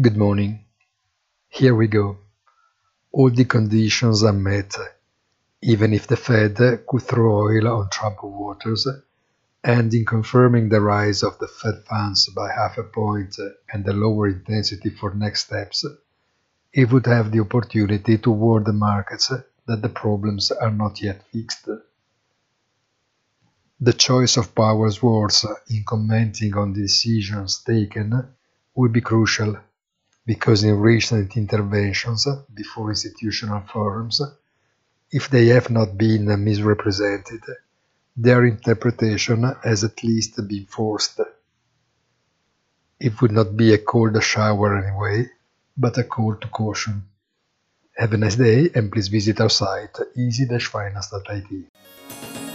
Good morning. Here we go. All the conditions are met, even if the Fed could throw oil on troubled waters, and in confirming the rise of the Fed funds by half a point and the lower intensity for next steps, it would have the opportunity to warn the markets that the problems are not yet fixed. The choice of Powell's words in commenting on the decisions taken will be crucial because in recent interventions before institutional forums, if they have not been misrepresented, their interpretation has at least been forced. It would not be a cold shower anyway, but a call to caution. Have a nice day and please visit our site easy-finance.it.